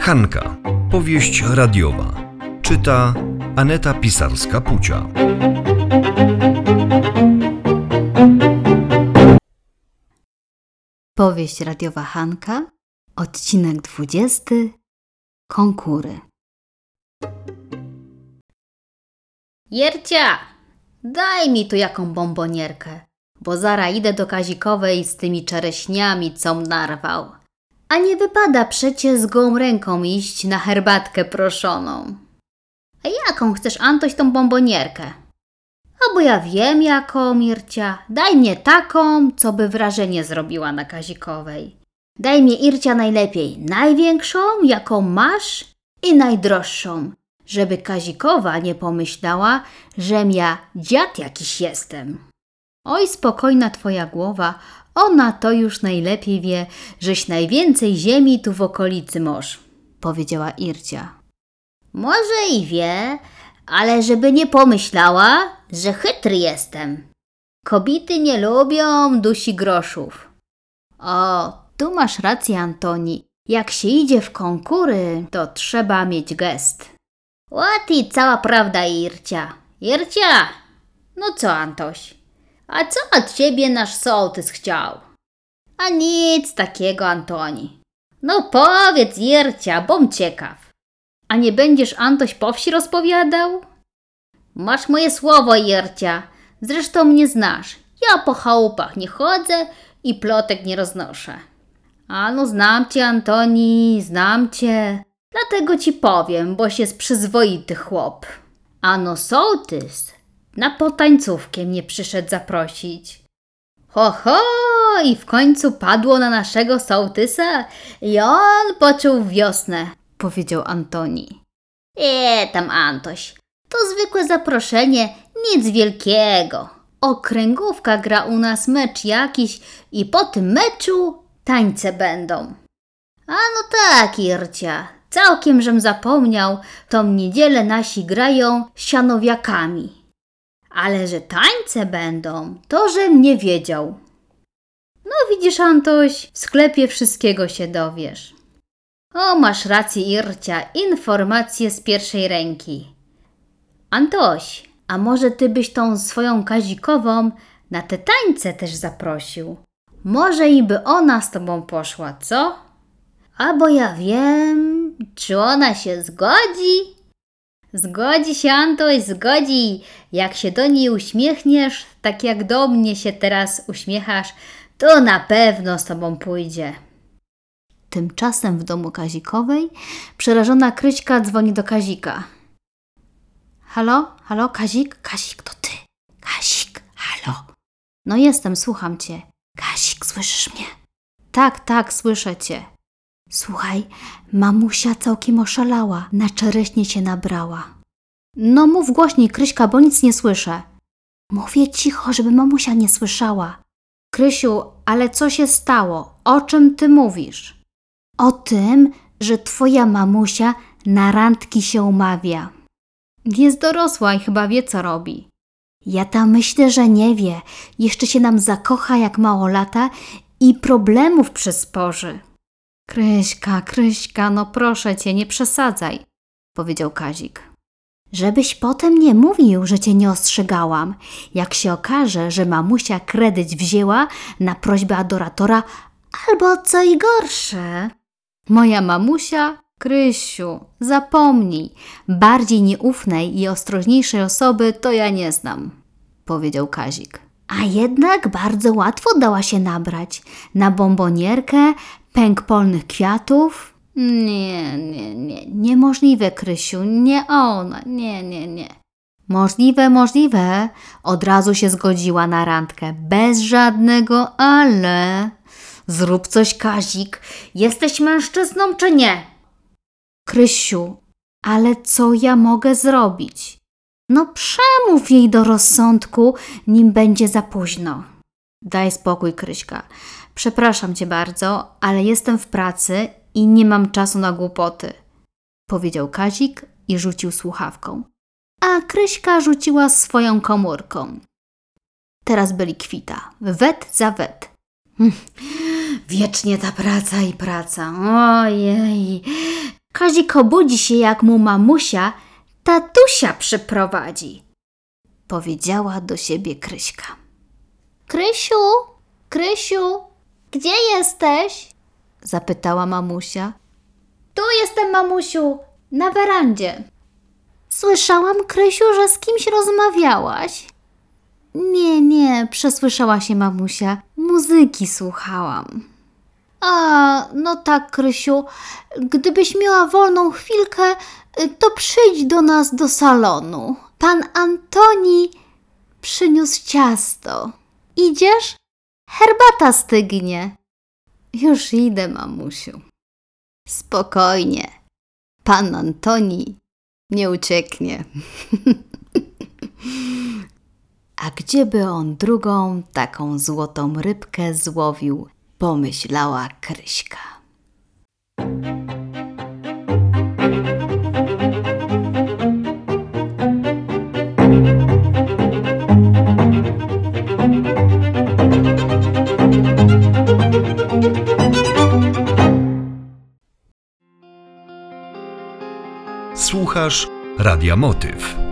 Hanka. Powieść radiowa. Czyta Aneta Pisarska-Pucia. Powieść radiowa Hanka, odcinek 20. Konkury. Jercia, daj mi tu jaką bombonierkę, bo zara idę do Kazikowej z tymi czereśniami, com narwał. A nie wypada przecie z gołą ręką iść na herbatkę proszoną. A jaką chcesz, Antoś, tą bombonierkę? A bo ja wiem jaką, Ircia. Daj mnie taką, co by wrażenie zrobiła na Kazikowej. Daj mnie, Ircia, najlepiej największą, jaką masz i najdroższą, żeby Kazikowa nie pomyślała, żem ja dziad jakiś jestem. Oj, spokojna twoja głowa, ona to już najlepiej wie, żeś najwięcej ziemi tu w okolicy moż, powiedziała Ircia. Może i wie, ale żeby nie pomyślała, że chytry jestem. Kobiety nie lubią dusi groszów. O, tu masz rację, Antoni. Jak się idzie w konkury, to trzeba mieć gest. Ład i cała prawda, Ircia. Ircia! No co, Antoś? A co od ciebie nasz sołtys chciał? A nic takiego, Antoni. No powiedz, Ircia, bom ciekaw. A nie będziesz Antoś po wsi rozpowiadał? Masz moje słowo, Jercia. Zresztą mnie znasz. Ja po chałupach nie chodzę i plotek nie roznoszę. A no znam cię, Antoni, znam cię. Dlatego ci powiem, boś jest przyzwoity chłop. Ano sołtys na potańcówkę mnie przyszedł zaprosić. Ho, ho! I w końcu padło na naszego sołtysa i on poczuł wiosnę, powiedział Antoni. E, tam Antoś, to zwykłe zaproszenie, nic wielkiego. Okręgówka gra u nas mecz jakiś i po tym meczu tańce będą. A no tak, Ircia, całkiem żem zapomniał, tą niedzielę nasi grają sianowiakami. Ale że tańce będą, to żem nie wiedział. No widzisz, Antoś, w sklepie wszystkiego się dowiesz. O, masz rację, Ircia, informacje z pierwszej ręki. Antoś, a może ty byś tą swoją Kazikową na te tańce też zaprosił? Może i by ona z tobą poszła, co? A bo ja wiem, czy ona się zgodzi? Zgodzi się, Antoś, zgodzi. Jak się do niej uśmiechniesz, tak jak do mnie się teraz uśmiechasz, to na pewno z tobą pójdzie. Tymczasem w domu Kazikowej przerażona Kryśka dzwoni do Kazika. Halo, halo, Kazik? Kazik, to ty. Kazik, halo. No jestem, słucham cię. Kazik, słyszysz mnie? Tak, tak, słyszę cię. Słuchaj, mamusia całkiem oszalała, na czereśnie się nabrała. No mów głośniej, Kryśka, bo nic nie słyszę. Mówię cicho, żeby mamusia nie słyszała. Krysiu, ale co się stało? O czym ty mówisz? O tym, że twoja mamusia na randki się umawia. Jest dorosła i chyba wie, co robi. Ja tam myślę, że nie wie. Jeszcze się nam zakocha jak mało lata i problemów przysporzy. Kryśka, Kryśka, no proszę cię, nie przesadzaj, powiedział Kazik. Żebyś potem nie mówił, że cię nie ostrzegałam. Jak się okaże, że mamusia kredyt wzięła na prośbę adoratora, albo co i gorsze. Moja mamusia, Krysiu, zapomnij, bardziej nieufnej i ostrożniejszej osoby to ja nie znam, powiedział Kazik. A jednak bardzo łatwo dała się nabrać. Na bombonierkę, pęk polnych kwiatów. Nie, nie, nie, niemożliwe, Krysiu, nie ona, nie, nie, nie. Możliwe, możliwe. Od razu się zgodziła na randkę, bez żadnego ale. Zrób coś, Kazik. Jesteś mężczyzną czy nie? Krysiu, ale co ja mogę zrobić? No przemów jej do rozsądku, nim będzie za późno. Daj spokój, Kryśka. Przepraszam cię bardzo, ale jestem w pracy i nie mam czasu na głupoty, powiedział Kazik i rzucił słuchawką. A Kryśka rzuciła swoją komórką. Teraz byli kwita, wet za wet. Wiecznie ta praca i praca. Ojej. Kazik obudzi się, jak mu mamusia tatusia przyprowadzi. Powiedziała do siebie Kryśka. Krysiu, Krysiu, gdzie jesteś? Zapytała mamusia. Tu jestem, mamusiu, na werandzie. Słyszałam, Krysiu, że z kimś rozmawiałaś. Nie, nie, przesłyszała się mamusia. Muzyki słuchałam. A, no tak, Krysiu. Gdybyś miała wolną chwilkę, y, to przyjdź do nas do salonu. Pan Antoni przyniósł ciasto. Idziesz? Herbata stygnie. Już idę, mamusiu. Spokojnie. Pan Antoni nie ucieknie. A gdzieby on drugą taką złotą rybkę złowił, pomyślała Kryśka. Słuchasz Radia Motyw.